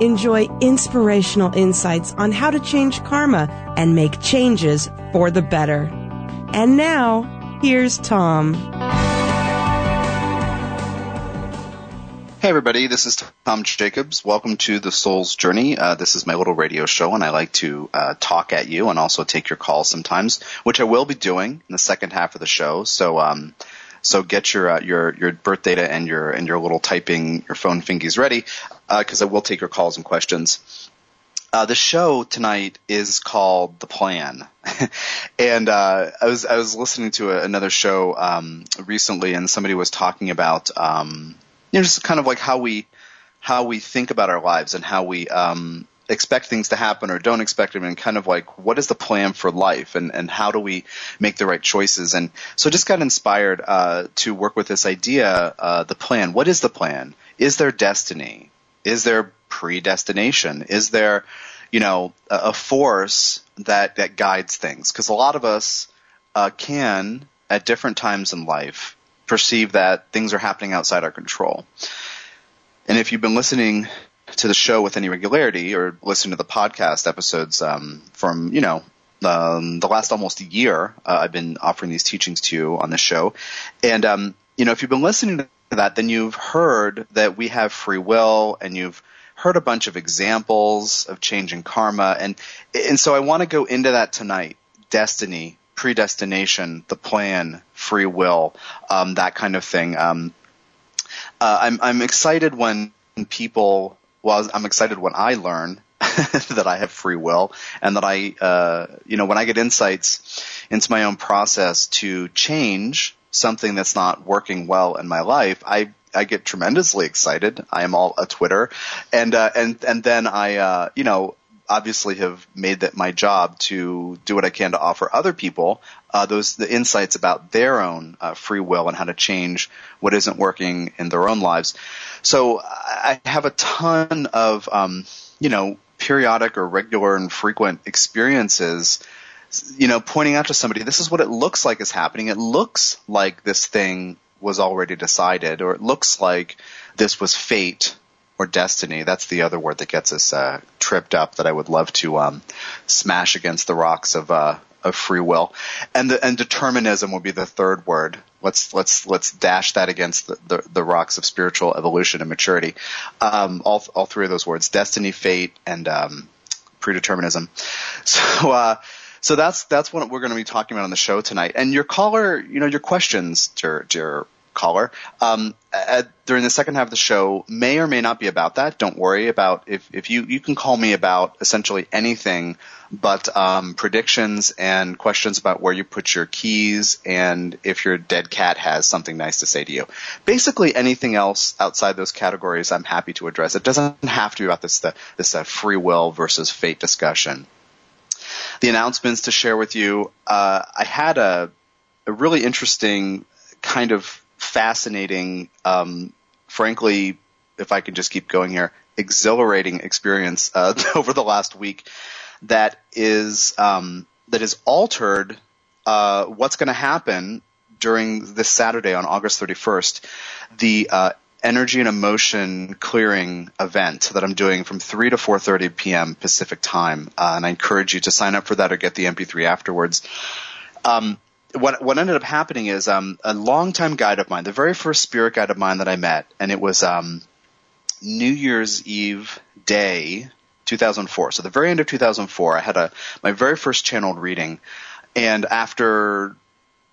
Enjoy inspirational insights on how to change karma and make changes for the better. And now, here's Tom. Hey everybody, this is Tom Jacobs. Welcome to The Soul's Journey. Uh, this is my little radio show and I like to uh, talk at you and also take your calls sometimes, which I will be doing in the second half of the show. So, um, so get your uh, your your birth data and your and your little typing your phone fingies ready because uh, I will take your calls and questions. Uh, the show tonight is called The Plan, and uh, I was I was listening to a, another show um, recently, and somebody was talking about um, you know just kind of like how we how we think about our lives and how we um, expect things to happen or don't expect them and kind of like what is the plan for life and, and how do we make the right choices? And so just got inspired uh, to work with this idea uh, the plan. What is the plan? Is there destiny? Is there predestination? Is there you know a, a force that that guides things? Because a lot of us uh, can at different times in life perceive that things are happening outside our control. And if you've been listening to the show with any regularity or listen to the podcast episodes um, from you know um, the last almost a year, uh, I've been offering these teachings to you on the show, and um, you know if you've been listening to that, then you've heard that we have free will, and you've heard a bunch of examples of change changing karma, and and so I want to go into that tonight. Destiny, predestination, the plan, free will, um, that kind of thing. Um, uh, I'm I'm excited when people well, I'm excited when I learn that I have free will and that I, uh, you know, when I get insights into my own process to change something that's not working well in my life, I, I get tremendously excited. I am all a Twitter and, uh, and, and then I, uh, you know, obviously have made that my job to do what I can to offer other people uh, those the insights about their own uh, free will and how to change what isn't working in their own lives. So I have a ton of um, you know periodic or regular and frequent experiences. You know, pointing out to somebody, this is what it looks like is happening. It looks like this thing was already decided, or it looks like this was fate or destiny. That's the other word that gets us uh, tripped up. That I would love to um, smash against the rocks of uh, of free will, and the, and determinism will be the third word. Let's let's let's dash that against the, the, the rocks of spiritual evolution and maturity. Um, all all three of those words: destiny, fate, and um, predeterminism. So. Uh, so that's that's what we're going to be talking about on the show tonight. And your caller, you know, your questions, dear dear caller um, at, during the second half of the show may or may not be about that. Don't worry about if if you you can call me about essentially anything but um, predictions and questions about where you put your keys and if your dead cat has something nice to say to you. Basically, anything else outside those categories, I'm happy to address. It doesn't have to be about this the, this uh, free will versus fate discussion. The announcements to share with you. Uh, I had a a really interesting kind of fascinating, um, frankly, if I can just keep going here, exhilarating experience uh, over the last week that is um, that has altered uh, what's going to happen during this Saturday on August 31st, the uh, energy and emotion clearing event that I'm doing from 3 to 4:30 p.m. Pacific time, uh, and I encourage you to sign up for that or get the MP3 afterwards. Um, what what ended up happening is um, a longtime guide of mine, the very first spirit guide of mine that I met, and it was um, New Year's Eve day, 2004. So the very end of 2004, I had a my very first channeled reading, and after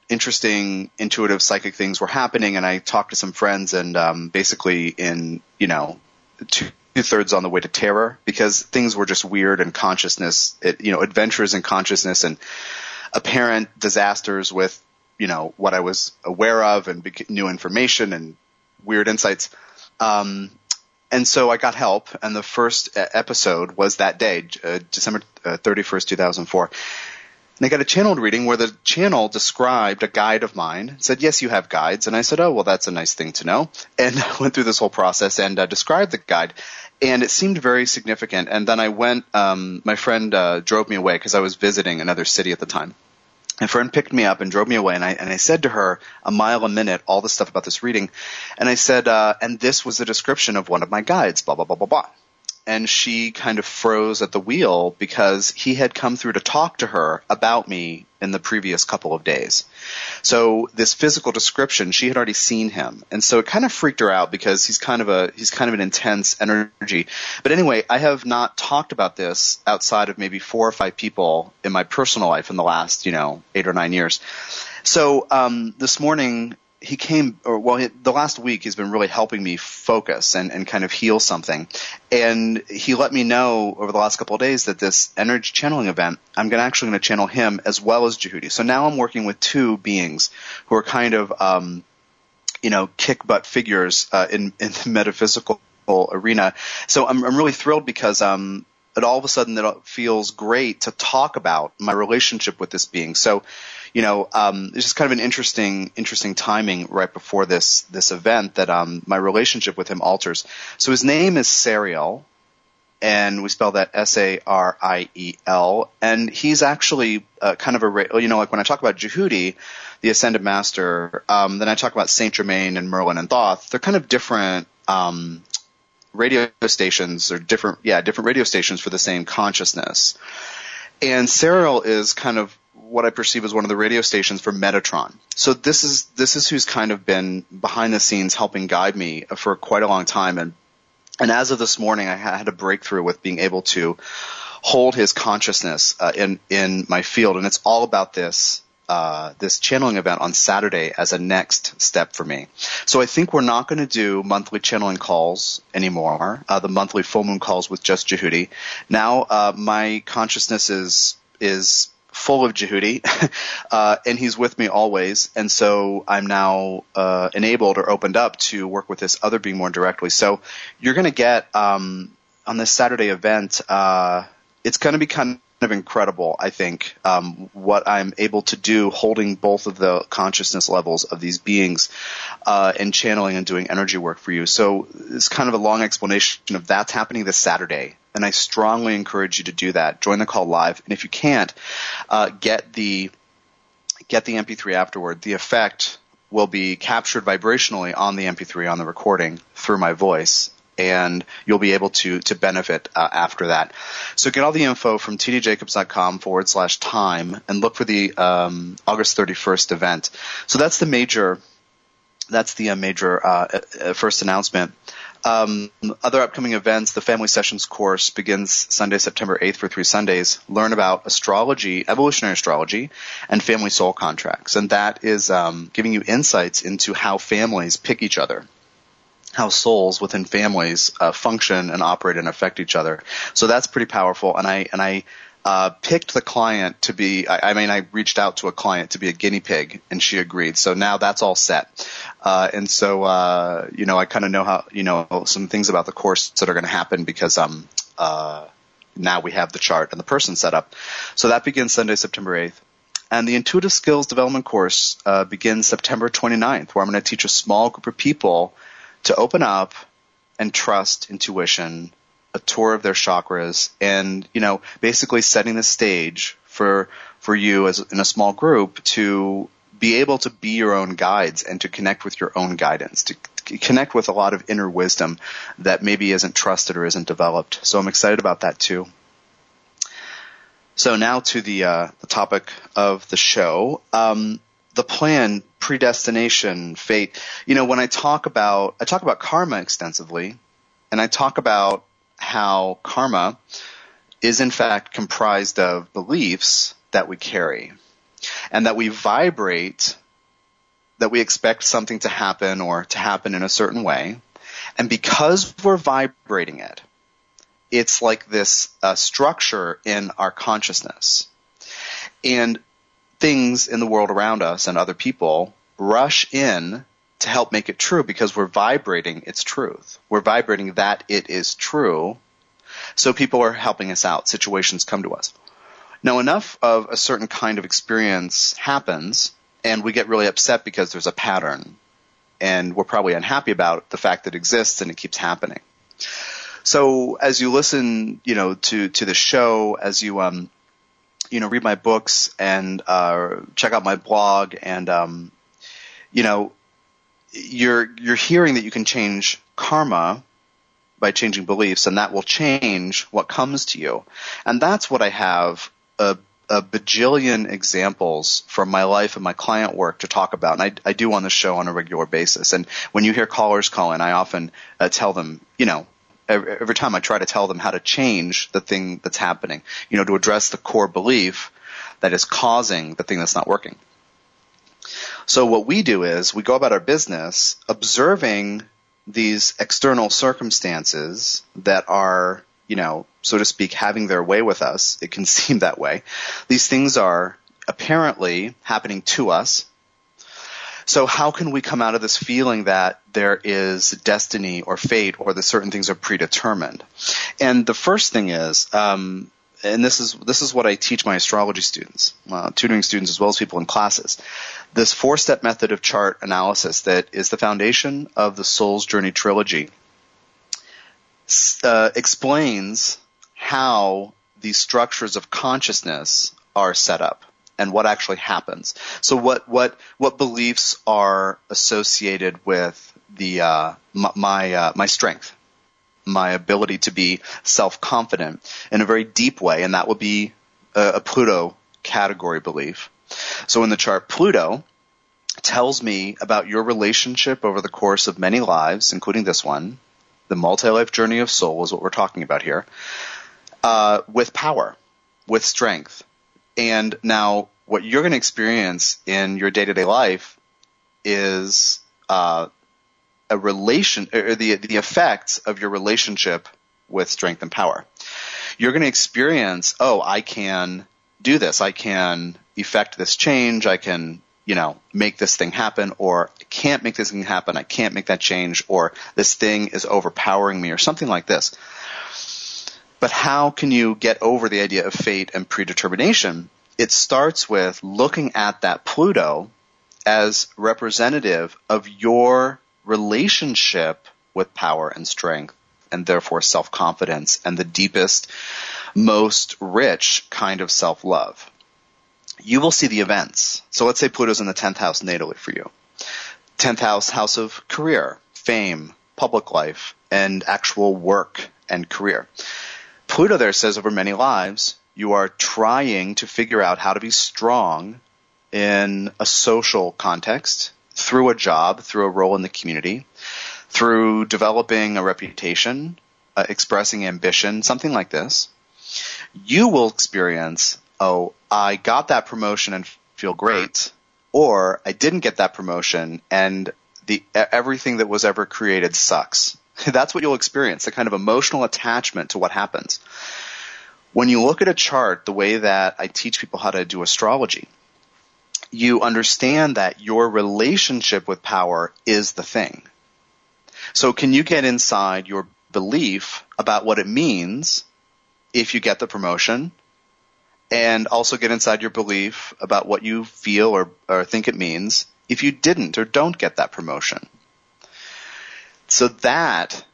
interesting intuitive psychic things were happening, and I talked to some friends, and um, basically in you know two thirds on the way to terror because things were just weird and consciousness, it, you know, adventures in consciousness and apparent disasters with, you know, what I was aware of and new information and weird insights. Um, and so I got help, and the first episode was that day, uh, December uh, 31st, 2004. And I got a channeled reading where the channel described a guide of mine. said, yes, you have guides. And I said, oh, well, that's a nice thing to know. And I went through this whole process and uh, described the guide. And it seemed very significant. And then I went, um, my friend uh, drove me away because I was visiting another city at the time. My friend picked me up and drove me away, and I and I said to her a mile a minute all the stuff about this reading, and I said, uh, and this was a description of one of my guides, blah blah blah blah blah and she kind of froze at the wheel because he had come through to talk to her about me in the previous couple of days. So this physical description, she had already seen him. And so it kind of freaked her out because he's kind of a, he's kind of an intense energy. But anyway, I have not talked about this outside of maybe four or five people in my personal life in the last, you know, eight or nine years. So, um, this morning, he came, or well, he, the last week he's been really helping me focus and, and kind of heal something. And he let me know over the last couple of days that this energy channeling event, I'm gonna actually going to channel him as well as Jehudi. So now I'm working with two beings who are kind of, um, you know, kick butt figures uh, in in the metaphysical arena. So I'm I'm really thrilled because um, it all of a sudden it feels great to talk about my relationship with this being. So you know, um, it's just kind of an interesting, interesting timing right before this this event that um, my relationship with him alters. So his name is Sariel, and we spell that S A R I E L, and he's actually uh, kind of a, you know, like when I talk about Jehudi, the Ascended Master, um, then I talk about Saint Germain and Merlin and Thoth. They're kind of different. Um, radio stations or different yeah different radio stations for the same consciousness. And Sariel is kind of what I perceive as one of the radio stations for Metatron. So this is this is who's kind of been behind the scenes helping guide me for quite a long time. And and as of this morning I had a breakthrough with being able to hold his consciousness uh, in in my field. And it's all about this uh, this channeling event on Saturday as a next step for me. So I think we're not going to do monthly channeling calls anymore. Uh, the monthly full moon calls with just Jehudi. Now uh, my consciousness is is full of Jehudi, uh, and he's with me always. And so I'm now uh, enabled or opened up to work with this other being more directly. So you're going to get um, on this Saturday event. Uh, it's going to be kind of incredible, I think, um, what I'm able to do holding both of the consciousness levels of these beings uh, and channeling and doing energy work for you. So it's kind of a long explanation of that's happening this Saturday. And I strongly encourage you to do that. Join the call live. And if you can't, uh, get the get the MP3 afterward. The effect will be captured vibrationally on the MP3 on the recording through my voice and you'll be able to to benefit uh, after that. So get all the info from tdjacobs.com forward slash time and look for the um, August 31st event. So that's the major that's the uh, major uh, uh first announcement. Um, other upcoming events, the Family Sessions course begins Sunday, September 8th for three Sundays. Learn about astrology, evolutionary astrology, and family soul contracts. And that is um, giving you insights into how families pick each other how souls within families uh, function and operate and affect each other. So that's pretty powerful. And I and I uh, picked the client to be. I, I, mean, I reached out to a client to be a guinea pig, and she agreed. So now that's all set. Uh, and so uh, you know, I kind of know how you know some things about the course that are going to happen because um uh, now we have the chart and the person set up. So that begins Sunday, September eighth. And the Intuitive Skills Development course uh, begins September 29th, where I'm going to teach a small group of people to open up and trust intuition, a tour of their chakras, and you know, basically setting the stage for for you as in a small group to be able to be your own guides and to connect with your own guidance, to connect with a lot of inner wisdom that maybe isn't trusted or isn't developed. So I'm excited about that too. So now to the uh, the topic of the show. Um, the plan, predestination, fate. You know, when I talk about, I talk about karma extensively, and I talk about how karma is in fact comprised of beliefs that we carry and that we vibrate that we expect something to happen or to happen in a certain way. And because we're vibrating it, it's like this uh, structure in our consciousness. And things in the world around us and other people rush in to help make it true because we're vibrating its truth. We're vibrating that it is true. So people are helping us out. Situations come to us. Now enough of a certain kind of experience happens and we get really upset because there's a pattern and we're probably unhappy about the fact that it exists and it keeps happening. So as you listen, you know, to, to the show, as you, um, you know, read my books and, uh, check out my blog and, um, you know, you're, you're hearing that you can change karma by changing beliefs and that will change what comes to you. And that's what I have a a bajillion examples from my life and my client work to talk about, and I, I do on the show on a regular basis. And when you hear callers call in, I often uh, tell them, you know, every, time I try to tell them how to change the thing that's happening, you know, to address the core belief that is causing the thing that's not working. So what we do is we go about our business observing these external circumstances that are you know, so to speak, having their way with us. It can seem that way. These things are apparently happening to us. So how can we come out of this feeling that there is destiny or fate or that certain things are predetermined? And the first thing is, um, and this is this is what I teach my astrology students, uh, tutoring students as well as people in classes. This four-step method of chart analysis that is the foundation of the Soul's Journey trilogy uh, explains how these structures of consciousness are set up and what actually happens. So what what what beliefs are associated with the uh, my my, uh, my strength, my ability to be self confident in a very deep way, and that would be a, a Pluto category belief. So in the chart, Pluto tells me about your relationship over the course of many lives, including this one, the multi-life journey of soul is what we're talking about here, uh, with power, with strength. And now what you're going to experience in your day-to-day life is uh, a relation, or the the effects of your relationship with strength and power. You're going to experience, oh, I can do this. I can effect this change. I can you know, make this thing happen or I can't make this thing happen. I can't make that change or this thing is overpowering me or something like this. But how can you get over the idea of fate and predetermination? It starts with looking at that Pluto as representative of your relationship with power and strength and therefore self-confidence and the deepest, most rich kind of self-love you will see the events. So let's say Pluto's in the 10th house natally for you. 10th house, house of career, fame, public life, and actual work and career. Pluto there says over many lives, you are trying to figure out how to be strong in a social context, through a job, through a role in the community, through developing a reputation, uh, expressing ambition, something like this. You will experience oh, I got that promotion and feel great, or I didn't get that promotion and the everything that was ever created sucks. That's what you'll experience, the kind of emotional attachment to what happens. When you look at a chart, the way that I teach people how to do astrology, you understand that your relationship with power is the thing. So can you get inside your belief about what it means if you get the promotion and also get inside your belief about what you feel or, or think it means if you didn't or don't get that promotion. So that,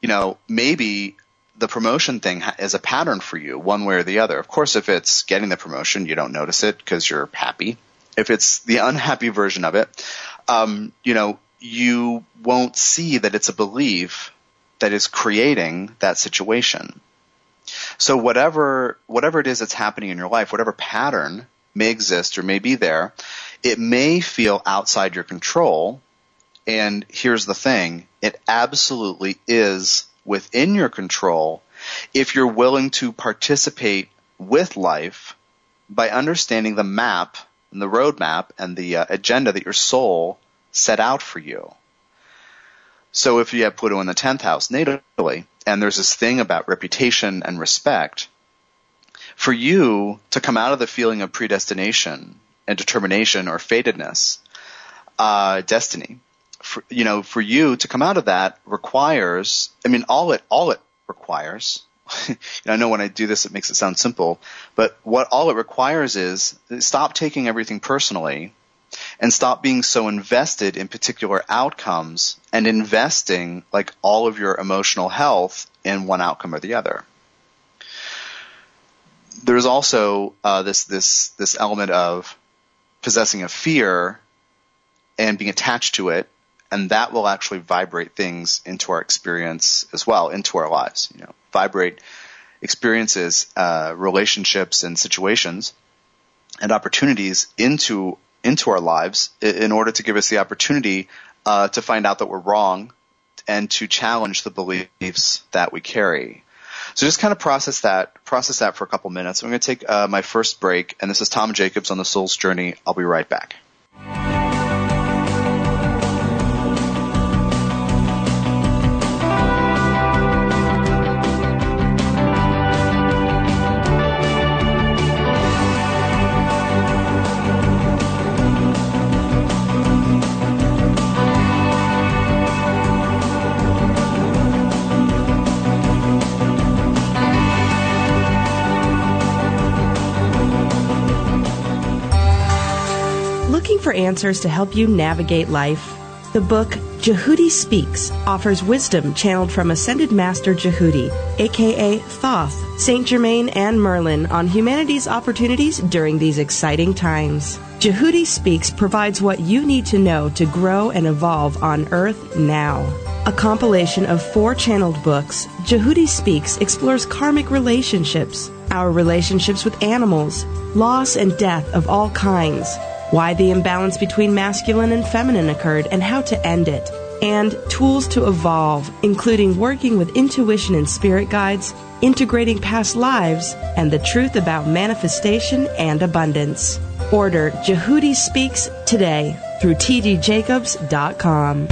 you know, maybe the promotion thing is a pattern for you one way or the other. Of course, if it's getting the promotion, you don't notice it because you're happy. If it's the unhappy version of it, um, you know, you won't see that it's a belief that is creating that situation. So whatever whatever it is that's happening in your life, whatever pattern may exist or may be there, it may feel outside your control. And here's the thing, it absolutely is within your control if you're willing to participate with life by understanding the map and the roadmap and the uh, agenda that your soul set out for you. So if you have Pluto in the 10th house natally, and there's this thing about reputation and respect, for you to come out of the feeling of predestination and determination or fatedness, uh, destiny, for, you know, for you to come out of that requires, I mean, all it, all it requires, I know when I do this, it makes it sound simple, but what all it requires is stop taking everything personally and stop being so invested in particular outcomes and investing like all of your emotional health in one outcome or the other. There's also uh, this this this element of possessing a fear and being attached to it, and that will actually vibrate things into our experience as well, into our lives. You know, vibrate experiences, uh, relationships, and situations and opportunities into into our lives in order to give us the opportunity uh, to find out that we're wrong and to challenge the beliefs that we carry. So just kind of process that, process that for a couple minutes. I'm going to take uh, my first break, and this is Tom Jacobs on the Soul's Journey. I'll be right back. Answers to help you navigate life. The book Jehudi Speaks offers wisdom channeled from Ascended Master Jehudi, aka Thoth, Saint Germain, and Merlin on humanity's opportunities during these exciting times. Jehudi Speaks provides what you need to know to grow and evolve on Earth now. A compilation of four channeled books, Jehudi Speaks explores karmic relationships, our relationships with animals, loss and death of all kinds why the imbalance between masculine and feminine occurred, and how to end it, and tools to evolve, including working with intuition and spirit guides, integrating past lives, and the truth about manifestation and abundance. Order Jehudi Speaks today through tdjacobs.com.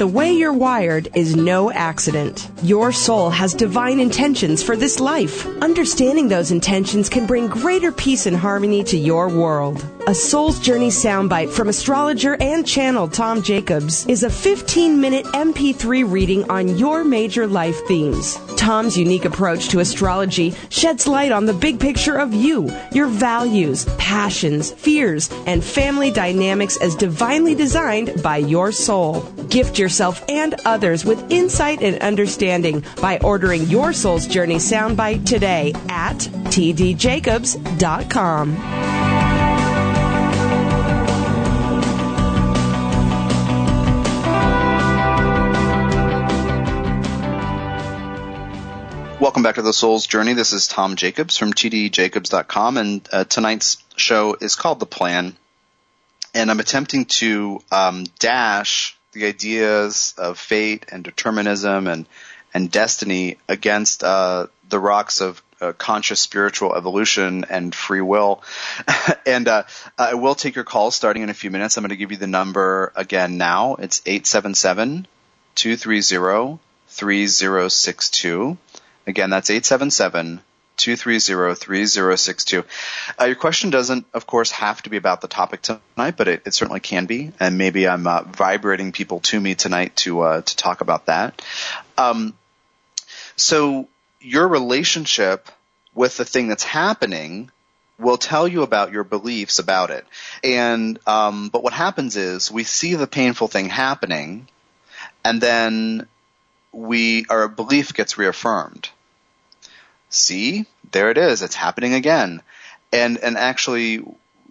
The way you're wired is no accident. Your soul has divine intentions for this life. Understanding those intentions can bring greater peace and harmony to your world. A Soul's Journey soundbite from astrologer and channel Tom Jacobs is a 15 minute MP3 reading on your major life themes. Tom's unique approach to astrology sheds light on the big picture of you, your values, passions, fears, and family dynamics as divinely designed by your soul. Gift yourself and others with insight and understanding by ordering your Soul's Journey soundbite today at tdjacobs.com. Welcome back to the Soul's Journey. This is Tom Jacobs from tdjacobs.com, and uh, tonight's show is called The Plan. And I'm attempting to um, dash the ideas of fate and determinism and and destiny against uh, the rocks of uh, conscious spiritual evolution and free will. and uh, I will take your calls starting in a few minutes. I'm going to give you the number again now. It's 877 230 3062. Again, that's 877 230-3062. Uh, your question doesn't, of course, have to be about the topic tonight, but it, it certainly can be, and maybe I'm uh, vibrating people to me tonight to uh, to talk about that. Um, so your relationship with the thing that's happening will tell you about your beliefs about it, and um, but what happens is we see the painful thing happening, and then we our belief gets reaffirmed see, there it is. It's happening again. And, and actually,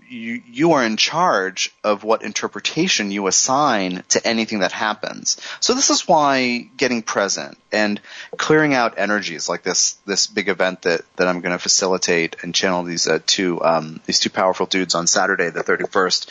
you, you are in charge of what interpretation you assign to anything that happens. So this is why getting present and clearing out energies like this, this big event that, that I'm going to facilitate and channel these uh, two, um, these two powerful dudes on Saturday, the 31st.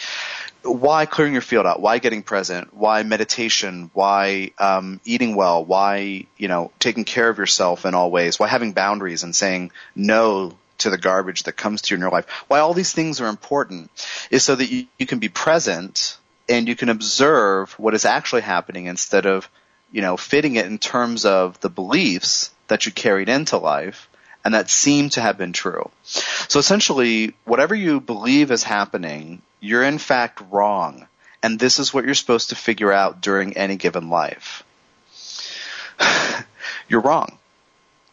Why clearing your field out? Why getting present? Why meditation? Why um, eating well? Why you know taking care of yourself in all ways? Why having boundaries and saying no to the garbage that comes to you in your life. Why all these things are important is so that you, you can be present and you can observe what is actually happening instead of, you know, fitting it in terms of the beliefs that you carried into life and that seem to have been true. So essentially, whatever you believe is happening, you're in fact wrong. and this is what you're supposed to figure out during any given life. you're wrong.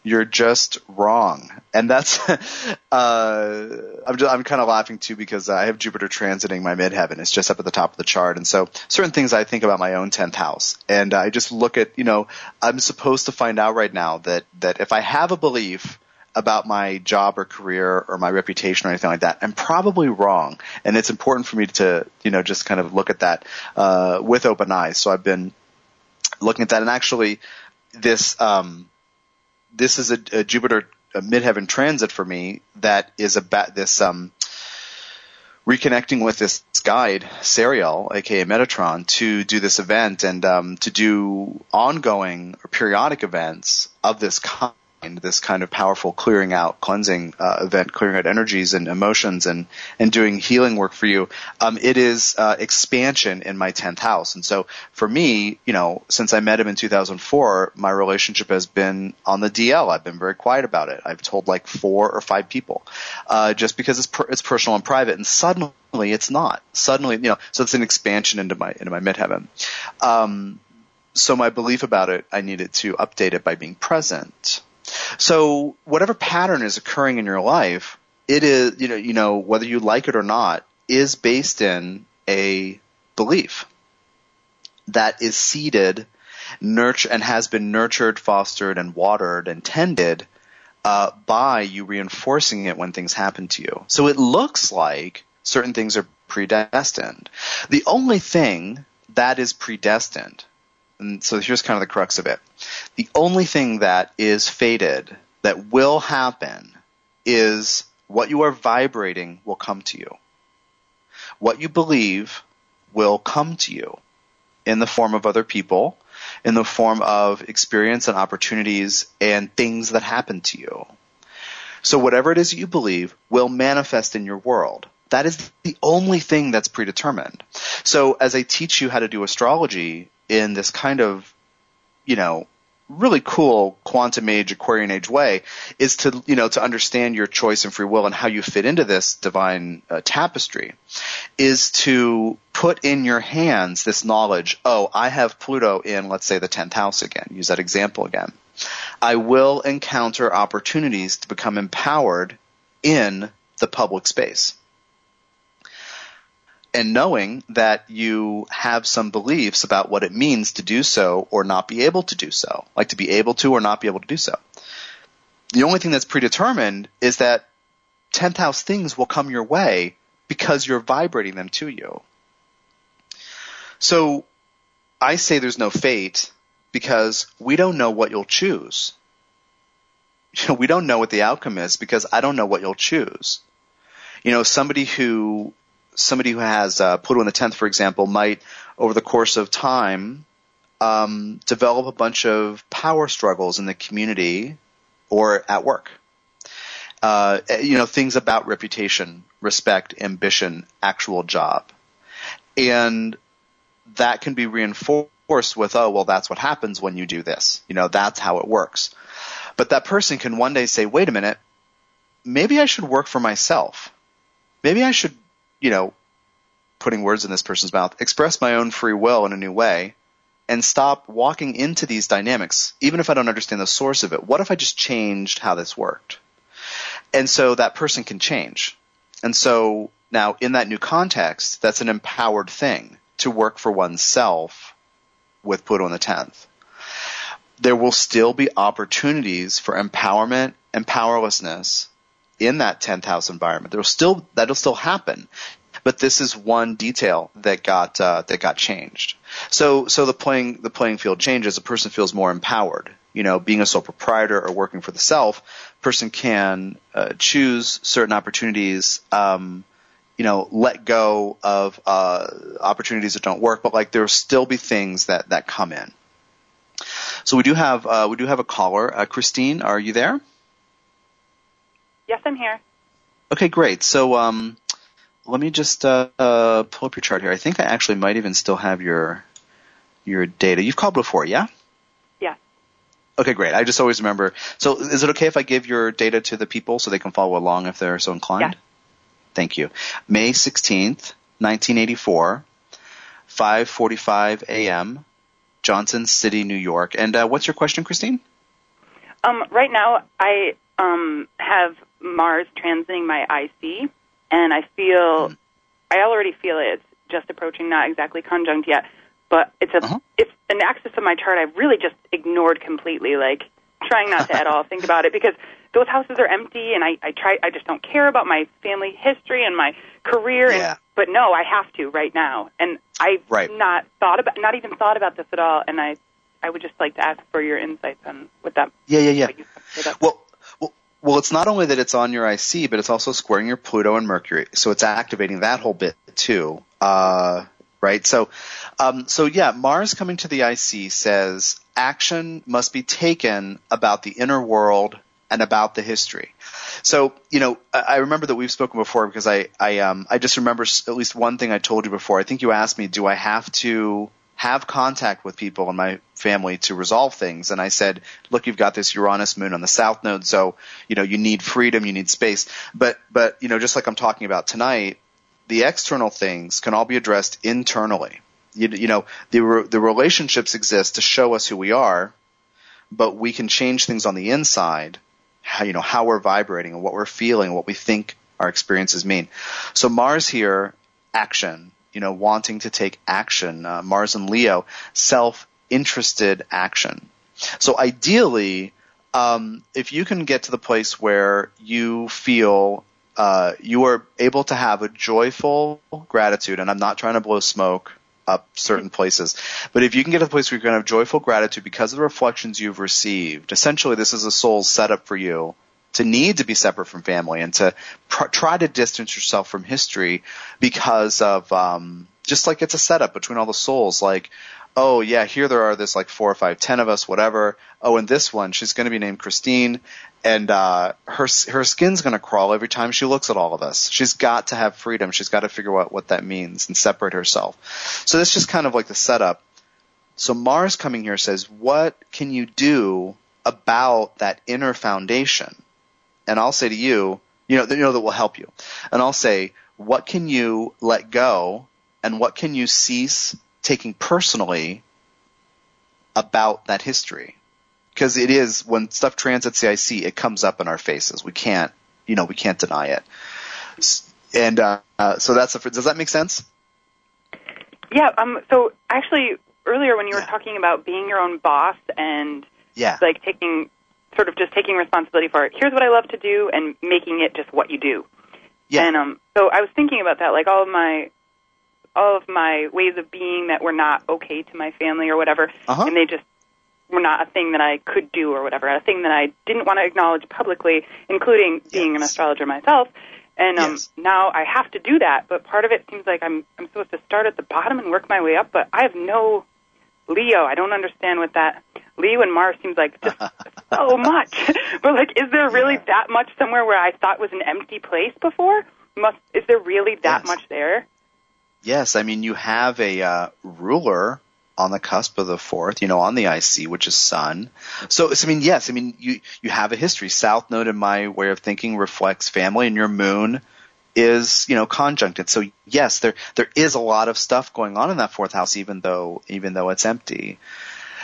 You're just wrong. And that's, uh, I'm, just, I'm kind of laughing too because I have Jupiter transiting my midheaven. It's just up at the top of the chart. And so certain things I think about my own 10th house. And I just look at, you know, I'm supposed to find out right now that, that if I have a belief, about my job or career or my reputation or anything like that. I'm probably wrong, and it's important for me to you know just kind of look at that uh, with open eyes. So I've been looking at that, and actually, this um, this is a, a Jupiter a midheaven transit for me that is about this um, reconnecting with this guide, Sariel, aka Metatron, to do this event and um, to do ongoing or periodic events of this kind this kind of powerful clearing out, cleansing uh, event, clearing out energies and emotions, and and doing healing work for you. Um, it is uh, expansion in my tenth house, and so for me, you know, since I met him in 2004, my relationship has been on the DL. I've been very quiet about it. I've told like four or five people, uh, just because it's per- it's personal and private, and suddenly it's not. Suddenly, you know, so it's an expansion into my into my midheaven. Um, so my belief about it, I needed to update it by being present. So whatever pattern is occurring in your life, it is, you know, you know, whether you like it or not, is based in a belief that is seeded, nurture, and has been nurtured, fostered, and watered and tended uh, by you reinforcing it when things happen to you. So it looks like certain things are predestined. The only thing that is predestined and so here's kind of the crux of it. The only thing that is fated that will happen is what you are vibrating will come to you. What you believe will come to you in the form of other people, in the form of experience and opportunities and things that happen to you. So whatever it is you believe will manifest in your world. That is the only thing that's predetermined. So as I teach you how to do astrology, in this kind of, you know, really cool quantum age, Aquarian age way is to, you know, to understand your choice and free will and how you fit into this divine uh, tapestry is to put in your hands this knowledge. Oh, I have Pluto in, let's say, the 10th house again. Use that example again. I will encounter opportunities to become empowered in the public space and knowing that you have some beliefs about what it means to do so or not be able to do so, like to be able to or not be able to do so. The only thing that's predetermined is that 10th house things will come your way because you're vibrating them to you. So I say there's no fate because we don't know what you'll choose. You know, we don't know what the outcome is because I don't know what you'll choose. You know, somebody who somebody who has uh, Pluto in the tenth, for example, might over the course of time um, develop a bunch of power struggles in the community or at work. Uh, you know, things about reputation, respect, ambition, actual job, and that can be reinforced with, oh, well, that's what happens when you do this. You know, that's how it works. But that person can one day say, wait a minute, maybe I should work for myself. Maybe I should you know, putting words in this person's mouth, express my own free will in a new way and stop walking into these dynamics, even if I don't understand the source of it. What if I just changed how this worked? And so that person can change. And so now in that new context, that's an empowered thing to work for oneself with Pluto in the 10th. There will still be opportunities for empowerment and powerlessness in that 10th house environment. There'll still, that'll still happen. But this is one detail that got, uh, that got changed. So, so the playing, the playing field changes. A person feels more empowered. You know, being a sole proprietor or working for the self, person can uh, choose certain opportunities, um, you know, let go of uh, opportunities that don't work, but like there'll still be things that that come in. So we do have uh, we do have a caller. Uh, Christine, are you there? Yes, I'm here. Okay, great. So um, let me just uh, uh, pull up your chart here. I think I actually might even still have your your data. You've called before, yeah? Yeah. Okay, great. I just always remember. So is it okay if I give your data to the people so they can follow along if they're so inclined? Yeah. Thank you. May 16th, 1984. 5:45 a.m. Johnson City, New York. And uh, what's your question, Christine? Um, right now, I um, have Mars transiting my IC, and I feel, Mm. I already feel it. It's just approaching, not exactly conjunct yet, but it's a, Uh-huh. it's an axis of my chart I've really just ignored completely, like trying not to at all think about it because those houses are empty, and I, I try, I just don't care about my family history and my career, Yeah. and, but no, I have to right now, and I've Right. not thought about, not even thought about this at all, and I, I would just like to ask for your insights on what that, Yeah, yeah, yeah. what you have to Well, well, it's not only that it's on your IC, but it's also squaring your Pluto and Mercury, so it's activating that whole bit too. Uh, right? So, um, so yeah, Mars coming to the IC says action must be taken about the inner world and about the history. So, you know, I remember that we've spoken before because I, I, um, I just remember at least one thing I told you before. I think you asked me, do I have to have contact with people in my family to resolve things? And I said, look, you've got this Uranus moon on the south node, so, you know, you need freedom, you need space. But, but, you know, just like I'm talking about tonight, the external things can all be addressed internally. You, you know, the, re- the relationships exist to show us who we are, but we can change things on the inside, how, you know, how we're vibrating and what we're feeling, what we think our experiences mean. So Mars here, action, you know, wanting to take action, uh, Mars and Leo, self-interested action. So ideally, um, if you can get to the place where you feel uh, you are able to have a joyful gratitude, and I'm not trying to blow smoke up certain places, but if you can get to the place where you can have joyful gratitude because of the reflections you've received, essentially this is a soul's setup for you to need to be separate from family and to pr- try to distance yourself from history because of um, just like it's a setup between all the souls. Like, oh yeah, here there are this like four or five, ten of us, whatever. Oh, and this one, she's going to be named Christine, and uh, her her skin's going to crawl every time she looks at all of us. She's got to have freedom. She's got to figure out what that means and separate herself. So that's just kind of like the setup. So Mars coming here says, what can you do about that inner foundation? And I'll say to you, you know, you know that will help you. And I'll say, what can you let go and what can you cease taking personally about that history? Because it is when stuff transits the IC, it comes up in our faces. We can't, you know, we can't deny it. And uh, uh, so that's a, does that make sense? Yeah. Um. So actually, earlier when you were Yeah. talking about being your own boss and Yeah. like taking sort of just taking responsibility for it. Here's what I love to do, and making it just what you do. Yeah. And um. So I was thinking about that, like all of my all of my ways of being that were not okay to my family or whatever, Uh-huh. and they just were not a thing that I could do or whatever, a thing that I didn't want to acknowledge publicly, including being an astrologer myself. And um, Yes. now I have to do that, but part of it seems like I'm I'm supposed to start at the bottom and work my way up. But I have no Leo. I don't understand what that Leo and Mars seems like just so much. but like, is there really Yeah. that much somewhere where I thought was an empty place before? Must is there really that Yes. much there? Yes, I mean you have a uh, ruler on the cusp of the fourth, you know, on the IC, which is Sun. So, so I mean, yes, I mean you you have a history. South Node, in my way of thinking, reflects family, and your Moon is you know conjuncted. So yes, there there is a lot of stuff going on in that fourth house, even though even though it's empty.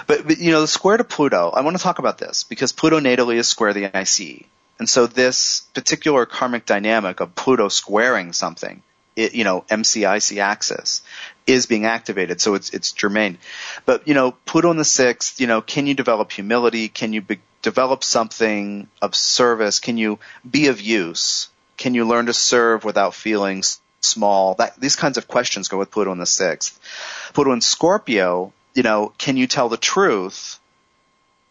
But, but you know, the square to Pluto. I want to talk about this because Pluto natally is square the IC, and so this particular karmic dynamic of Pluto squaring something it, you know, MCIC axis is being activated. So it's, it's germane. But, you know, Pluto in the sixth, you know, can you develop humility? Can you be, develop something of service? Can you be of use? Can you learn to serve without feeling small? That, these kinds of questions go with Pluto in the sixth. Pluto in Scorpio, you know, can you tell the truth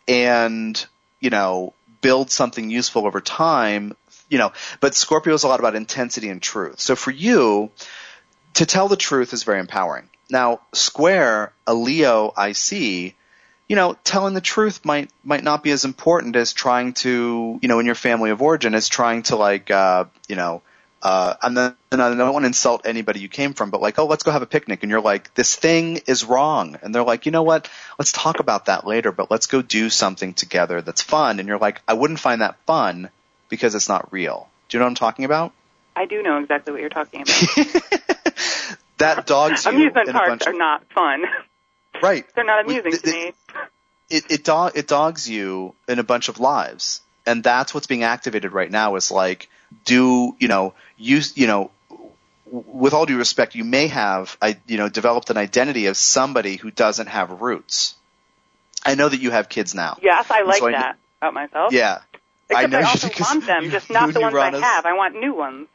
and, you know, build something useful over time, you know, but Scorpio is a lot about intensity and truth. So for you, to tell the truth is very empowering. Now, square, a Leo IC, you know, telling the truth might might not be as important as trying to, you know, in your family of origin, as trying to like, uh, you know, uh, and then and I don't want to insult anybody you came from, but like, oh, let's go have a picnic, and you're like, this thing is wrong, and they're like, you know what? Let's talk about that later, but let's go do something together that's fun, and you're like, I wouldn't find that fun because it's not real. Do you know what I'm talking about? I do know exactly what you're talking about. that dogs you Amusement in a parks are not fun. Right. They're not We- amusing th- to th- me. it it, dog, it dogs you in a bunch of lives, and that's what's being activated right now. Is like, do you know, use you know, with all due respect, you may have I you know developed an identity of somebody who doesn't have roots. I know that you have kids now. Yes, I like so I- that about myself. Yeah. Except I know I also want them, you- just not the ones Uranus- I have. I want new ones.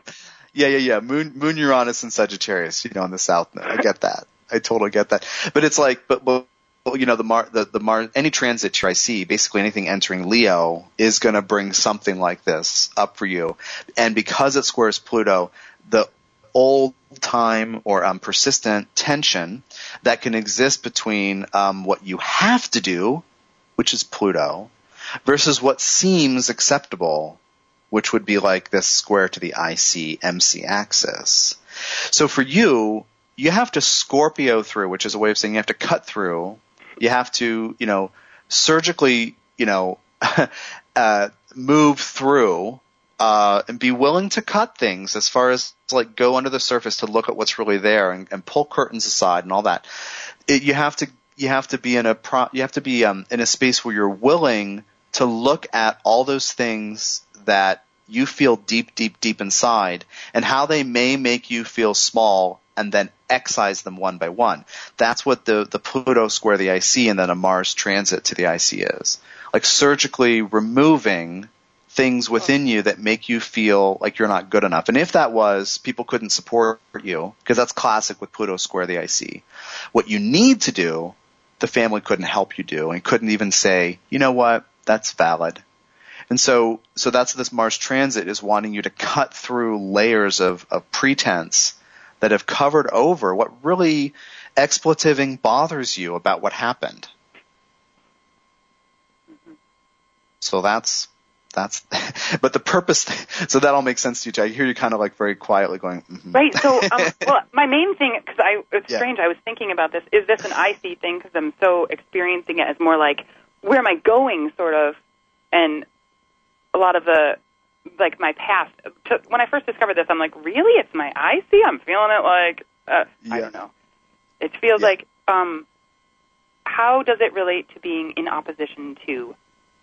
Yeah, yeah, yeah. Moon, Moon Uranus and Sagittarius, you know, in the South. I get that. I totally get that. But it's like, but, but you know, the Mar, the, the Mar, any transit I see, basically anything entering Leo is going to bring something like this up for you. And because it squares Pluto, the old time or um, persistent tension that can exist between um, what you have to do, which is Pluto, versus what seems acceptable, which would be like this square to the IC MC axis. So for you, you have to Scorpio through, which is a way of saying you have to cut through. You have to, you know, surgically, you know, uh, move through uh, and be willing to cut things as far as like go under the surface to look at what's really there and, and pull curtains aside and all that. It, you have to you have to be in a pro, you have to be um, in a space where you're willing to look at all those things that you feel deep, deep, deep inside and how they may make you feel small and then excise them one by one. That's what the, the Pluto square the IC and then a Mars transit to the IC is. Like surgically removing things within you that make you feel like you're not good enough. And if that was, people couldn't support you, because that's classic with Pluto square the IC. What you need to do, the family couldn't help you do and couldn't even say, you know what, that's valid. And so, so that's this Mars transit is wanting you to cut through layers of, of pretense that have covered over what really expletiving bothers you about what happened. So that's, that's, but the purpose, so that all makes sense to you too. I hear you kind of like very quietly going, mm-hmm. Right. So, um, well, my main thing, because I it's Yeah. strange. I was thinking about this. Is this an IC thing? Because I'm so experiencing it as more like, where am I going, sort of, and a lot of the like my past. To, when I first discovered this, I'm like, really? It's my IC. I'm feeling it like uh, I don't know. It feels Yeah. like um, how does it relate to being in opposition to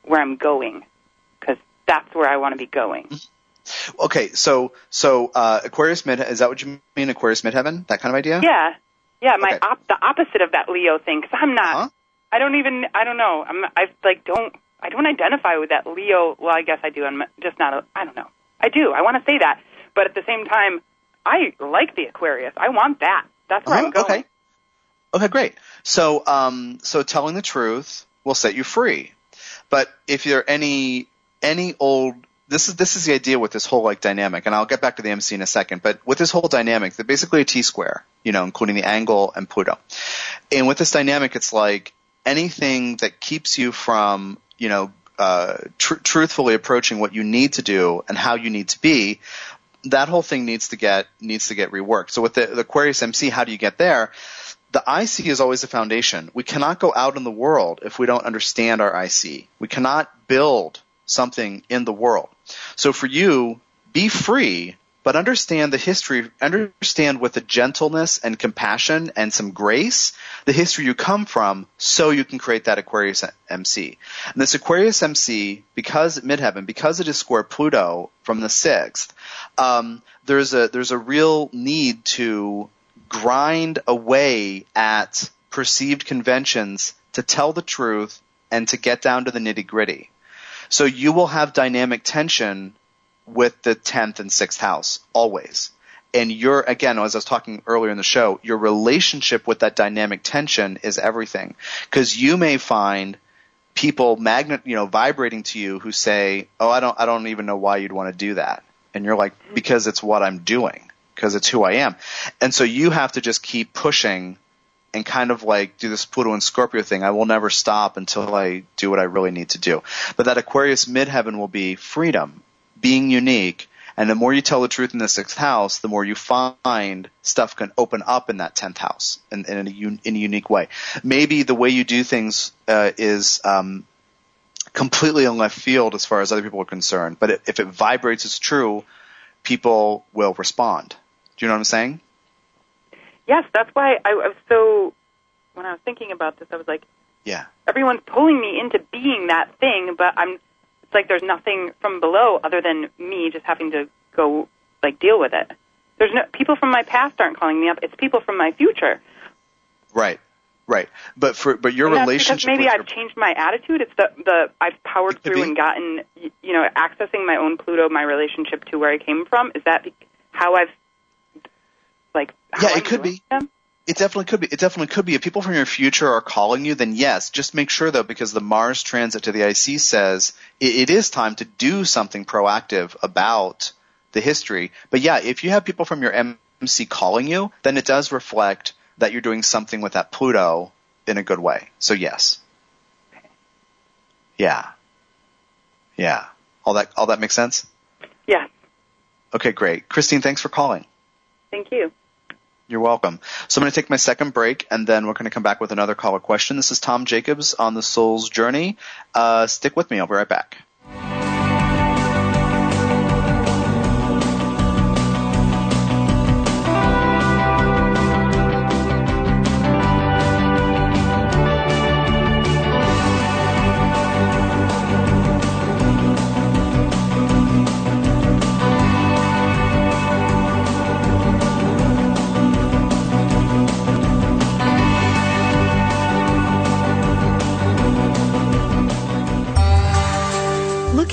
where I'm going? Because that's where I want to be going. Okay, so, so, uh, Aquarius mid, is that what you mean, Aquarius midheaven? That kind of idea? Yeah, yeah. My Okay. op- the opposite of that Leo thing. Because I'm not. Huh? I don't even. I don't know. I'm. I like don't. I don't identify with that Leo. Well, I guess I do. I'm just not. A, I don't know. I do. I want to say that, but at the same time, I like the Aquarius. I want that. That's where Uh-huh, I'm going. Okay. Okay, great. So, um, so telling the truth will set you free. But if you're any any old, this is this is the idea with this whole like dynamic, and I'll get back to the MC in a second. But with this whole dynamic, they're basically a T square, you know, including the angle and Pluto. And with this dynamic, it's like anything that keeps you from, you know, uh, tr- truthfully approaching what you need to do and how you need to be that whole thing needs to get needs to get reworked. So with the, the Aquarius MC, how do you get there? The IC is always the foundation. We cannot go out in the world if we don't understand our IC. We cannot build something in the world. So for you, be free, but understand the history, understand with a gentleness and compassion and some grace the history you come from so you can create that Aquarius MC. And this Aquarius MC, because midheaven, because it is square Pluto from the sixth, um, there's a there's a real need to grind away at perceived conventions to tell the truth and to get down to the nitty gritty. So you will have dynamic tension with the 10th and 6th house always. And your, again, as I was talking earlier in the show, your relationship with that dynamic tension is everything. Cause you may find people magnet, you know, vibrating to you who say, Oh, I don't, I don't even know why you'd want to do that. And you're like, because it's what I'm doing. Cause it's who I am. And so you have to just keep pushing and kind of like do this Pluto and Scorpio thing. I will never stop until I do what I really need to do. But that Aquarius midheaven will be freedom, being unique, and the more you tell the truth in the sixth house, the more you find stuff can open up in that tenth house in, in, a, un, in a unique way. Maybe the way you do things uh, is um, completely in left field as far as other people are concerned. But it, if it vibrates as true, people will respond. Do you know what I'm saying? Yes, that's why I, I was so. When I was thinking about this, I was like, Yeah. everyone's pulling me into being that thing, but I'm. It's like there's nothing from below other than me just having to go like deal with it. There's no people from my past aren't calling me up. It's people from my future. Right. Right. But for but your relationship maybe I've your- changed my attitude. It's the the I've powered through be. and gotten you know accessing my own Pluto, my relationship to where I came from. Is that be- how I've like? How Yeah, it I'm could be. Them? It definitely could be. It definitely could be. If people from your future are calling you, then yes. Just make sure though, because the Mars transit to the IC says it, it is time to do something proactive about the history. But yeah, if you have people from your MC calling you, then it does reflect that you're doing something with that Pluto in a good way. So yes. Yeah. Yeah. All that all that makes sense? Yes. Okay, great. Christine, thanks for calling. Thank you. You're welcome. So I'm going to take my second break, and then we're going to come back with another caller question. This is Tom Jacobs on the Soul's Journey. Uh, stick with me. I'll be right back.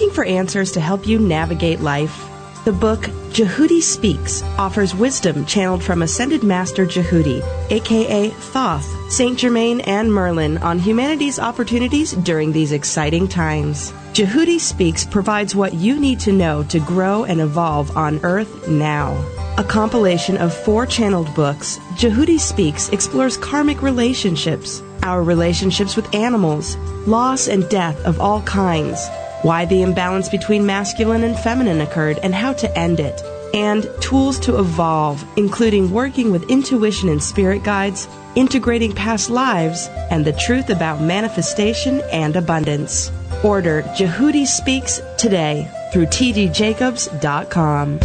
Looking for answers to help you navigate life? The book Djehuty Speaks offers wisdom channeled from Ascended Master Djehuty, aka Thoth, Saint Germain, and Merlin on humanity's opportunities during these exciting times. Djehuty Speaks provides what you need to know to grow and evolve on Earth now. A compilation of four channeled books, Djehuty Speaks explores karmic relationships, our relationships with animals, loss and death of all kinds, why the imbalance between masculine and feminine occurred and how to end it, and tools to evolve, including working with intuition and spirit guides, integrating past lives, and the truth about manifestation and abundance. Order Djehuty Speaks today through tdjacobs.com.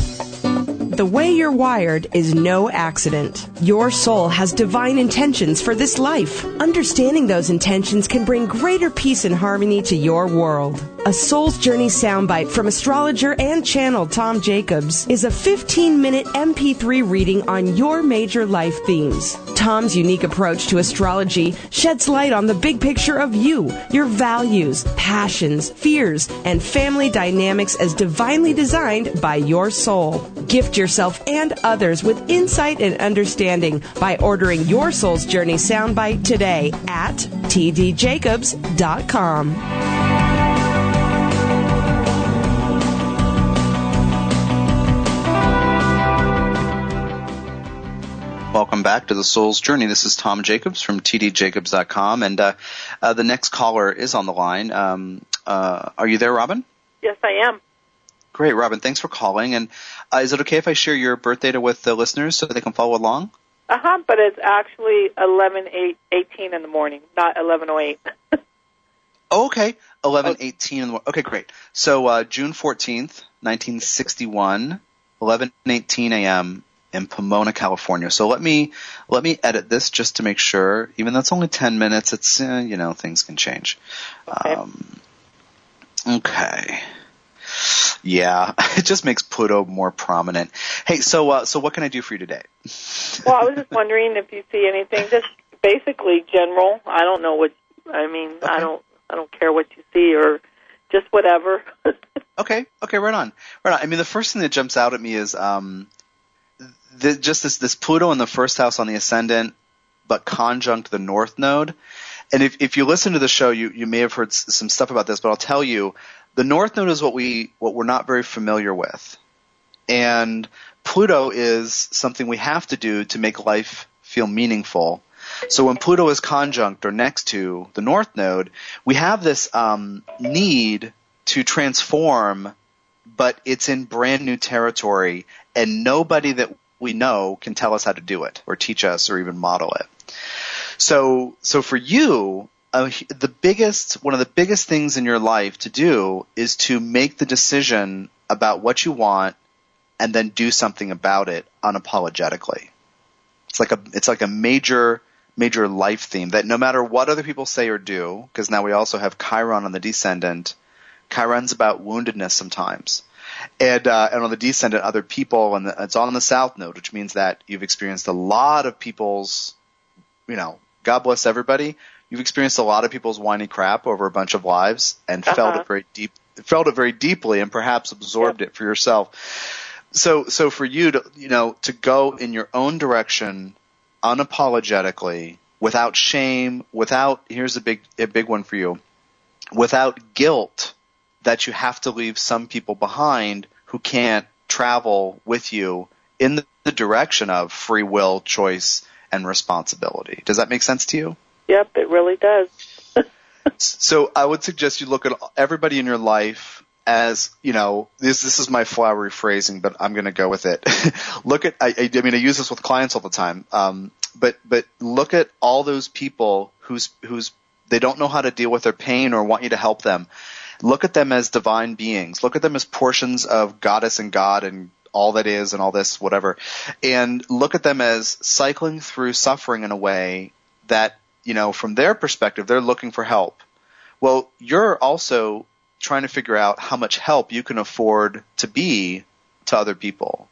The way you're wired is no accident. Your soul has divine intentions for this life. Understanding those intentions can bring greater peace and harmony to your world. A Soul's Journey soundbite from astrologer and channel Tom Jacobs is a 15 minute MP3 reading on your major life themes. Tom's unique approach to astrology sheds light on the big picture of you, your values, passions, fears, and family dynamics as divinely designed by your soul. Gift yourself and others with insight and understanding by ordering your Soul's Journey soundbite today at tdjacobs.com. Welcome back to the Soul's Journey. This is Tom Jacobs from tdjacobs.com, and uh, uh, the next caller is on the line. Um, uh, are you there, Robin? Yes, I am. Great, Robin. Thanks for calling. And uh, is it okay if I share your birth data with the listeners so they can follow along? Uh huh. But it's actually eleven eight eighteen in the morning, not eleven oh eight. Oh, okay. Eleven eighteen in the morning. Okay, great. So uh, June fourteenth, nineteen sixty one, eleven eighteen a.m. in Pomona, California. So let me let me edit this just to make sure. Even though it's only ten minutes, it's uh, you know things can change. Okay. Um, okay. Yeah, it just makes Pluto more prominent. Hey, so uh, so what can I do for you today? well, I was just wondering if you see anything, just basically general. I don't know what. I mean, I don't. I don't care what you see or just whatever. Okay, okay, right on, right on. I mean, the first thing that jumps out at me is um, the, just this this Pluto in the first house on the ascendant, but conjunct the North Node. And if if you listen to the show, you you may have heard s- some stuff about this, but I'll tell you, the North Node is what we what we're not very familiar with, and Pluto is something we have to do to make life feel meaningful. So when Pluto is conjunct or next to the North Node, we have this um, need to transform, but it's in brand new territory, and nobody that we know can tell us how to do it or teach us or even model it. So, so for you, uh, the biggest, one of the biggest things in your life to do is to make the decision about what you want and then do something about it unapologetically. It's like a it's like a major major life theme that no matter what other people say or do, because now we also have Chiron on the descendant. Chiron's about woundedness sometimes. And, uh, and on the descendant, other people, and it's all on the south node, which means that you've experienced a lot of people's, you know, God bless everybody. You've experienced a lot of people's whiny crap over a bunch of lives and Uh-huh. felt it very deep, felt it very deeply and perhaps absorbed it for yourself. So, so for you to, you know, to go in your own direction unapologetically, without shame, without, here's a big, a big one for you, without guilt that you have to leave some people behind who can't travel with you in the, direction of free will, choice, and responsibility. Does that make sense to you? Yep, it really does. So I would suggest you look at everybody in your life as, you know, this, this is my flowery phrasing, but I'm going to go with it. look at, I, I, I mean, I use this with clients all the time. Um, but, but look at all those people who's, who's, they don't know how to deal with their pain or want you to help them. Look at them as divine beings. Look at them as portions of goddess and God and all that is and all this, whatever. And look at them as cycling through suffering in a way that, you know, from their perspective, they're looking for help. Well, you're also trying to figure out how much help you can afford to be to other people.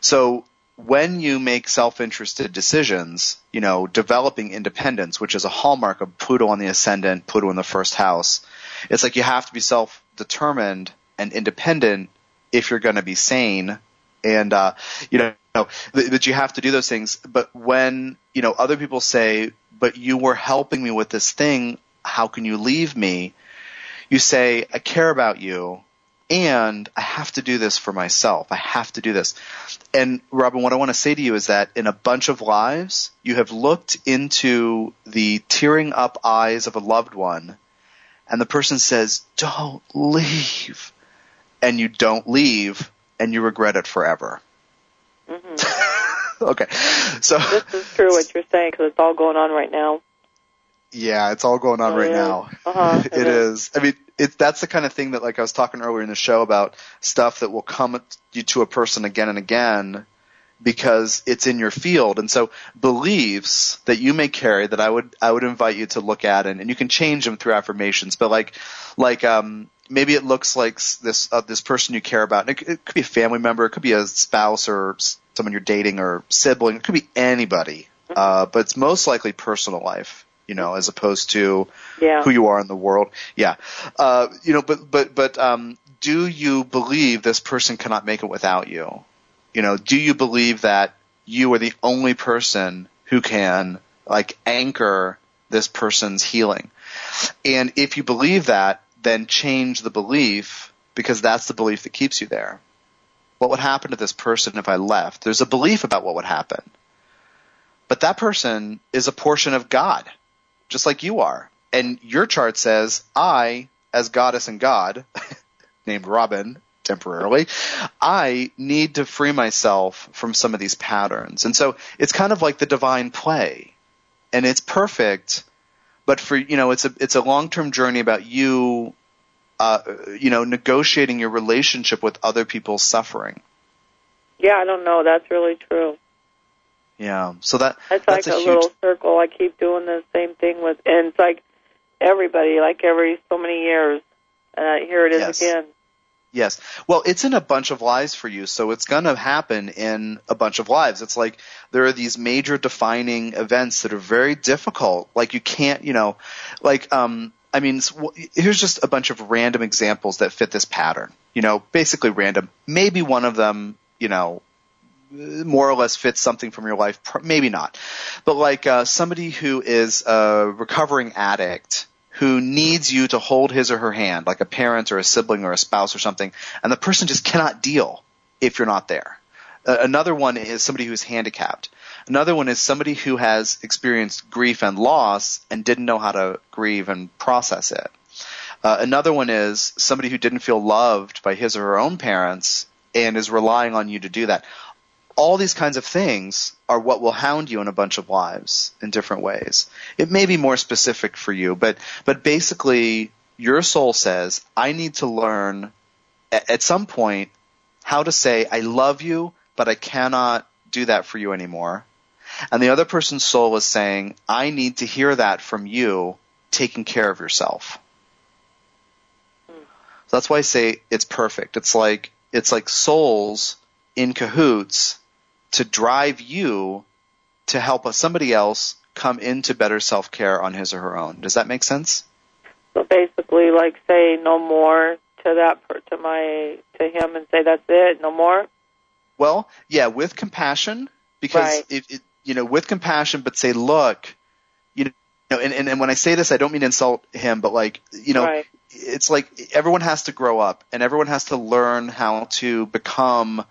So when you make self-interested decisions, you know, developing independence, which is a hallmark of Pluto on the ascendant, Pluto in the first house, it's like you have to be self-determined and independent if you're going to be sane and uh, you know th- that you have to do those things. But when you know other people say, "But you were helping me with this thing. How can you leave me?" You say, "I care about you." And I have to do this for myself. I have to do this. And Robin, what I want to say to you is that in a bunch of lives, you have looked into the tearing up eyes of a loved one and the person says, don't leave. And you don't leave and you regret it forever. okay. So, This is true what you're saying because it's all going on right now. yeah, it's all going on Oh, right yeah. now. Uh-huh, it is. I mean, it, that's the kind of thing that, like I was talking earlier in the show about stuff that will come at you to a person again and again because it's in your field. And so beliefs that you may carry that I would, I would invite you to look at and, and you can change them through affirmations, but like, like, um, maybe it looks like this, uh, this person you care about. And it, it could be a family member. It could be a spouse or someone you're dating or sibling. It could be anybody. Uh, but it's most likely personal life, you know, as opposed to Yeah. who you are in the world. Yeah. Uh, you know, but, but, but, um, do you believe this person cannot make it without you? You know, do you believe that you are the only person who can, like, anchor this person's healing? And if you believe that, then change the belief because that's the belief that keeps you there. What would happen to this person if I left? There's a belief about what would happen. But that person is a portion of God, just like you are. And your chart says, I, as goddess and God, named Robin temporarily, I need to free myself from some of these patterns. And so it's kind of like the divine play. And it's perfect, but for, you know, it's a, it's a long-term journey about you, uh, you know, negotiating your relationship with other people's suffering. Yeah, I don't know. That's really true. Yeah. So that, It's that's like a, a huge, little circle. I keep doing the same thing with, and it's like everybody, like every so many years, and here it is Yes. again. Yes. Well, it's in a bunch of lives for you, so it's going to happen in a bunch of lives. It's like there are these major defining events that are very difficult. Like you can't, you know, like um I mean, here's just a bunch of random examples that fit this pattern. You know, basically random. Maybe one of them, you know, more or less fits something from your life, maybe not. But like uh, somebody who is a recovering addict who needs you to hold his or her hand, like a parent or a sibling or a spouse or something, and the person just cannot deal if you're not there. Uh, another one is somebody who's handicapped. Another one is somebody who has experienced grief and loss and didn't know how to grieve and process it. Uh, another one is somebody who didn't feel loved by his or her own parents and is relying on you to do that. All these kinds of things are what will hound you in a bunch of lives in different ways. It may be more specific for you, but but basically your soul says, I need to learn at some point how to say I love you, but I cannot do that for you anymore. And the other person's soul is saying, I need to hear that from you taking care of yourself. So that's why I say it's perfect. It's like, it's like souls in cahoots to drive you to help somebody else come into better self-care on his or her own. Does that make sense? So basically, like say no more to that to my to him and say that's it, no more. Well, yeah, with compassion, because Right. it, it, you know, with compassion, but say, look, you know, and, and, and when I say this, I don't mean to insult him, but like, you know, Right. it's like everyone has to grow up and everyone has to learn how to become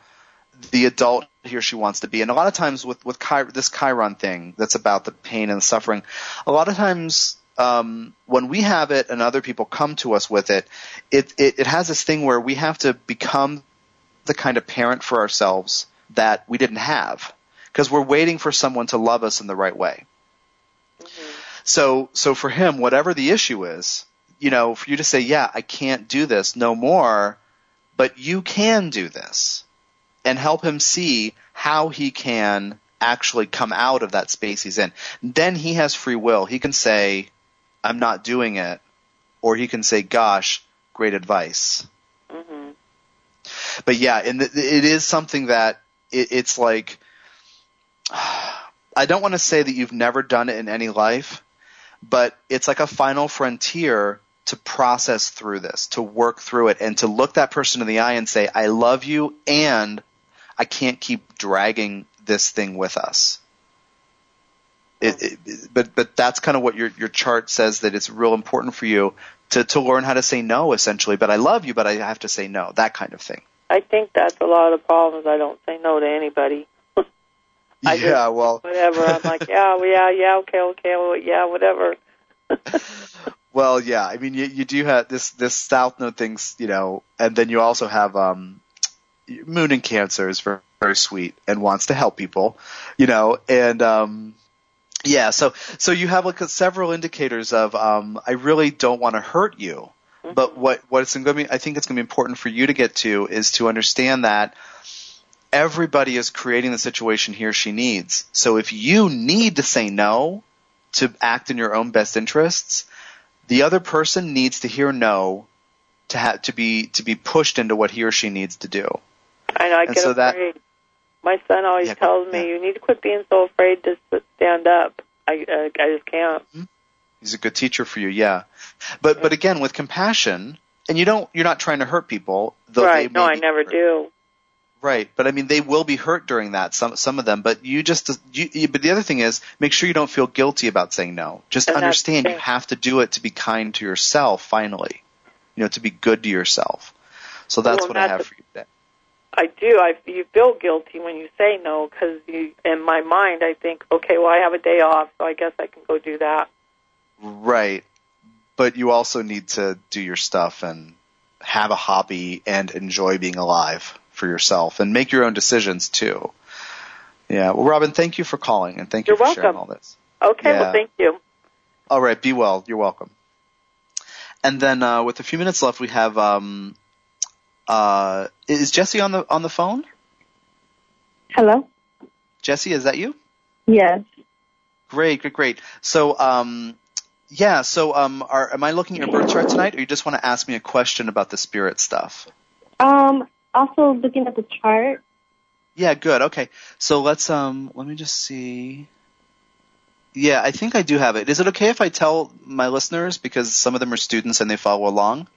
the adult he or she wants to be. And a lot of times with, with this Chiron thing that's about the pain and the suffering, a lot of times, um, when we have it and other people come to us with it, it, it, it has this thing where we have to become the kind of parent for ourselves that we didn't have because we're waiting for someone to love us in the right way. So, so for him, whatever the issue is, you know, for you to say, yeah, I can't do this no more, but you can do this and help him see how he can actually come out of that space he's in. Then he has free will. He can say, I'm not doing it, or he can say, gosh, great advice. hmm But yeah, and th- it is something that it, it's like, I don't want to say that you've never done it in any life, but it's like a final frontier to process through this, to work through it, and to look that person in the eye and say, I love you, and I can't keep dragging this thing with us. It, it, but but that's kind of what your your chart says that it's real important for you to to learn how to say no essentially. But I love you, but I have to say no. That kind of thing. I think that's a lot of the problems. I don't say no to anybody. I just- yeah, well, Whatever. I'm like, yeah, well, yeah, yeah, okay, okay, well, yeah, whatever. Well, yeah. I mean, you, you do have this this South Node things, you know, and then you also have um, Moon in Cancer is very very sweet and wants to help people, you know, and um, yeah. So so you have like a, several indicators of um, I really don't want to hurt you, but what what it's going to be, I think it's going to be important for you to get to is to understand that everybody is creating the situation he or she needs. So if you need to say no to act in your own best interests, the other person needs to hear no to have to be to be pushed into what he or she needs to do. I know, I And get so that- afraid. My son always Yeah, tells me, yeah. you need to quit being so afraid to stand up. I, uh, I just can't. He's a good teacher for you, yeah. But but again, with compassion, and you don't you're not trying to hurt people, though right. they No, I never hurt. do. Right, but I mean, they will be hurt during that. Some some of them, but you just you, you- But the other thing is, make sure you don't feel guilty about saying no. Just And understand you have to do it to be kind to yourself. Finally, you know, to be good to yourself. So that's Well, what I have for you today. I do. I you feel guilty when you say no because you, in my mind, I think, okay, well, I have a day off, so I guess I can go do that. Right, but you also need to do your stuff and have a hobby and enjoy being alive for yourself and make your own decisions too. Yeah. Well, Robin, thank you for calling and thank you You're for sharing all this. Okay, Yeah. well, thank you. All right, be well. You're welcome. And then uh, with a few minutes left, we have um, uh, is Jesse on the on the phone? Hello? Jesse, is that you? Yes. Great, great, great. So, um, yeah. So, um, are, am I looking at your birth chart tonight, or you just want to ask me a question about the spirit stuff? Um, also looking at the chart. Yeah, good. Okay. So let's um, let me just see. Yeah, I think I do have it. Is it okay if I tell my listeners because some of them are students and they follow along?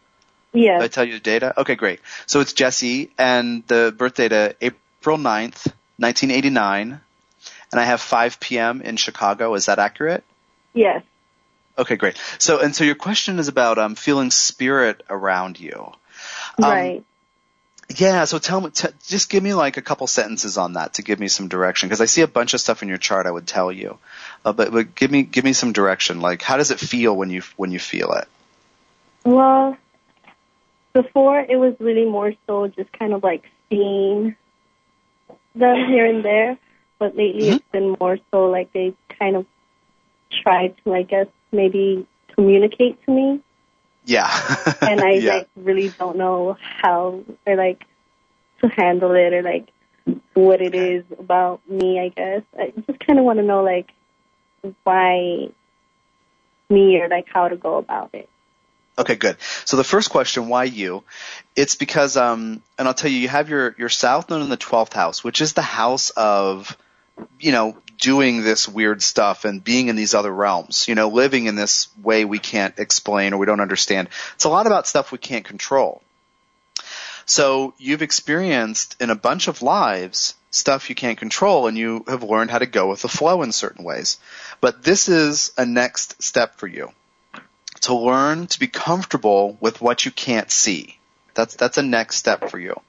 Did I tell you the data? Okay, great. So it's Jesse, and the birth data April 9th, 1989, and I have 5 p.m. in Chicago. Is that accurate? Yes. Okay, great. So, and so your question is about um, feeling spirit around you. Um, right. Yeah, so tell me, t- just give me like a couple sentences on that to give me some direction because I see a bunch of stuff in your chart. I would tell you, uh, but but give me give me some direction. Like, how does it feel when you when you feel it? Well, before it was really more so just kind of like seeing them here and there, but lately Mhm. it's been more so like they kind of tried to, I guess, maybe communicate to me, Yeah, and I yeah. like really don't know how or like to handle it or like what it is about me, I guess. I just kind of want to know, like, why me or, like, how to go about it. Okay, good. So the first question, why you? It's because, um, and I'll tell you, you have your, your South Node in the 12th house, which is the house of, you know, doing this weird stuff and being in these other realms, you know, living in this way we can't explain or we don't understand. It's a lot about stuff we can't control. So you've experienced in a bunch of lives stuff you can't control and you have learned how to go with the flow in certain ways. But this is a next step for you to learn to be comfortable with what you can't see. That's that's a next step for you.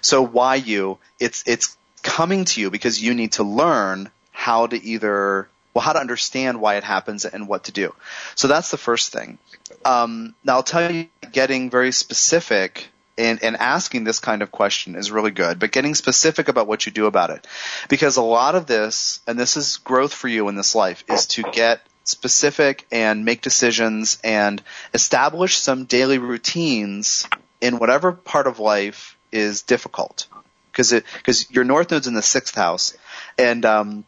So why you? It's it's coming to you because you need to learn how to either well how to understand why it happens and what to do. So that's the first thing. Um, now I'll tell you, getting very specific and, and asking this kind of question is really good, but getting specific about what you do about it. Because a lot of this, and this is growth for you in this life, is to get specific and make decisions and establish some daily routines in whatever part of life is difficult. Because because your north node's in the sixth house, and um,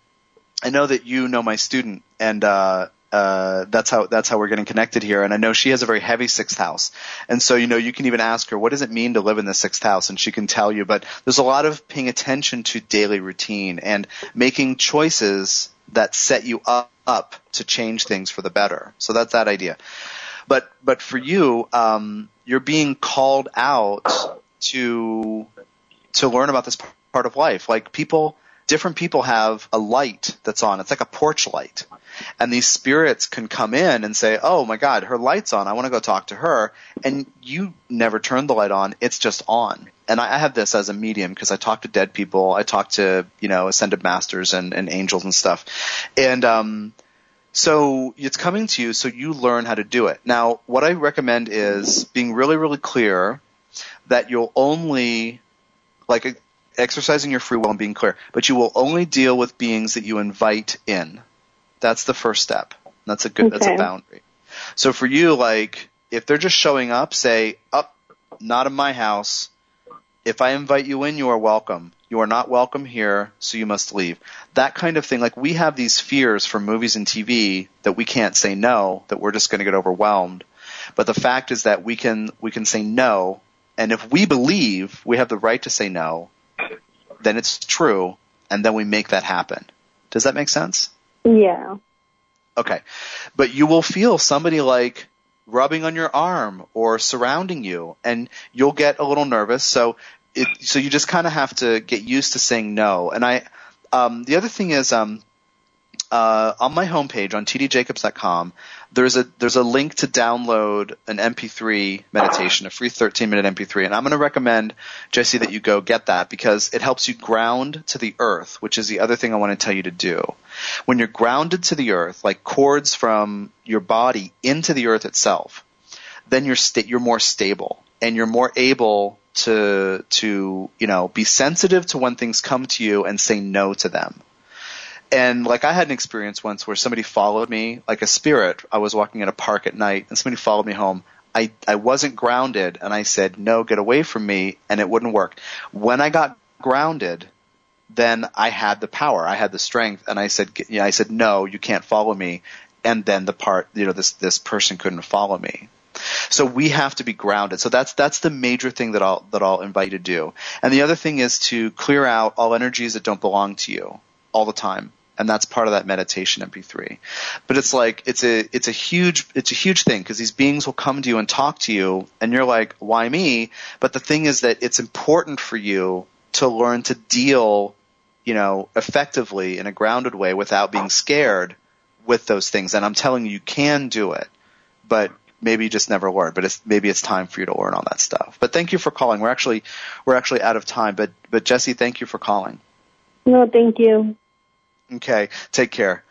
I know that you know my student, and uh, uh, that's how that's how we're getting connected here. And I know she has a very heavy sixth house, and so you know you can even ask her what does it mean to live in the sixth house, and she can tell you. But there's a lot of paying attention to daily routine and making choices that set you up, up to change things for the better. So that's that idea. But but for you, um, you're being called out to to learn about this part of life. Like people, different people have a light that's on. It's like a porch light. And these spirits can come in and say, "Oh my God, her light's on. I want to go talk to her." And you never turn the light on; it's just on. And I have this as a medium because I talk to dead people. I talk to you know ascended masters and, and angels and stuff. And um, so it's coming to you, so you learn how to do it. Now, what I recommend is being really, really clear that you'll only like exercising your free will and being clear, but you will only deal with beings that you invite in. That's the first step. That's a good, that's a boundary. So for you, like, if they're just showing up, say, up, not in my house. If I invite you in, you are welcome. You are not welcome here, so you must leave. That kind of thing. Like we have these fears from movies and TV that we can't say no, that we're just going to get overwhelmed. But the fact is that we can, we can say no, and if we believe we have the right to say no, then it's true, and then we make that happen. Does that make sense? Yeah. Okay. But you will feel somebody like rubbing on your arm or surrounding you and you'll get a little nervous. So it, so you just kind of have to get used to saying no. And I, um, the other thing is, um, uh, on my homepage on tdjacobs.com, there's a there's a link to download an MP3 meditation, a free 13 minute MP3, and I'm going to recommend Jesse that you go get that because it helps you ground to the earth, which is the other thing I want to tell you to do. When you're grounded to the earth, like cords from your body into the earth itself, then you're sta- you're more stable and you're more able to to you know be sensitive to when things come to you and say no to them. And like I had an experience once where somebody followed me like a spirit. I was walking in a park at night and somebody followed me home. I, I wasn't grounded and I said, no, get away from me and it wouldn't work. When I got grounded, then I had the power. I had the strength and I said, yeah, I said, no, you can't follow me. And then the part, you know, this, this person couldn't follow me. So we have to be grounded. So that's that's the major thing that I'll that I'll invite you to do. And the other thing is to clear out all energies that don't belong to you all the time. And that's part of that meditation MP3. But it's like it's a it's a huge it's a huge thing because these beings will come to you and talk to you and you're like, "Why me?" But the thing is that it's important for you to learn to deal, you know, effectively in a grounded way without being scared with those things. And I'm telling you you can do it. But maybe you just never learn, but it's maybe it's time for you to learn all that stuff. But thank you for calling. We're actually we're actually out of time, but but Jesse, thank you for calling. No, thank you. Okay, take care.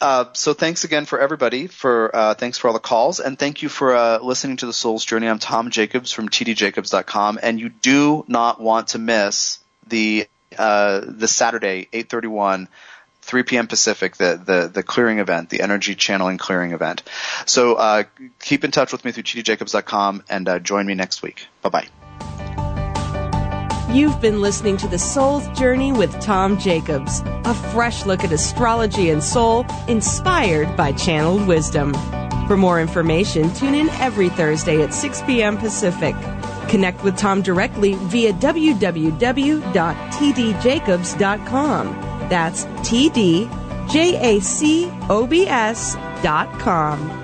Uh, so thanks again for everybody for uh, thanks for all the calls and thank you for uh, listening to the Soul's Journey. I'm Tom Jacobs from tdjacobs.com and you do not want to miss the uh, the Saturday 8:31 3 p.m. Pacific, the, the, the clearing event, the energy channeling clearing event. So uh, keep in touch with me through tdjacobs.com and uh, join me next week. Bye bye. You've been listening to The Soul's Journey with Tom Jacobs, a fresh look at astrology and soul inspired by channeled wisdom. For more information, tune in every Thursday at 6 p.m. Pacific. Connect with Tom directly via www.tdjacobs.com. That's T D J A C O B S dot com.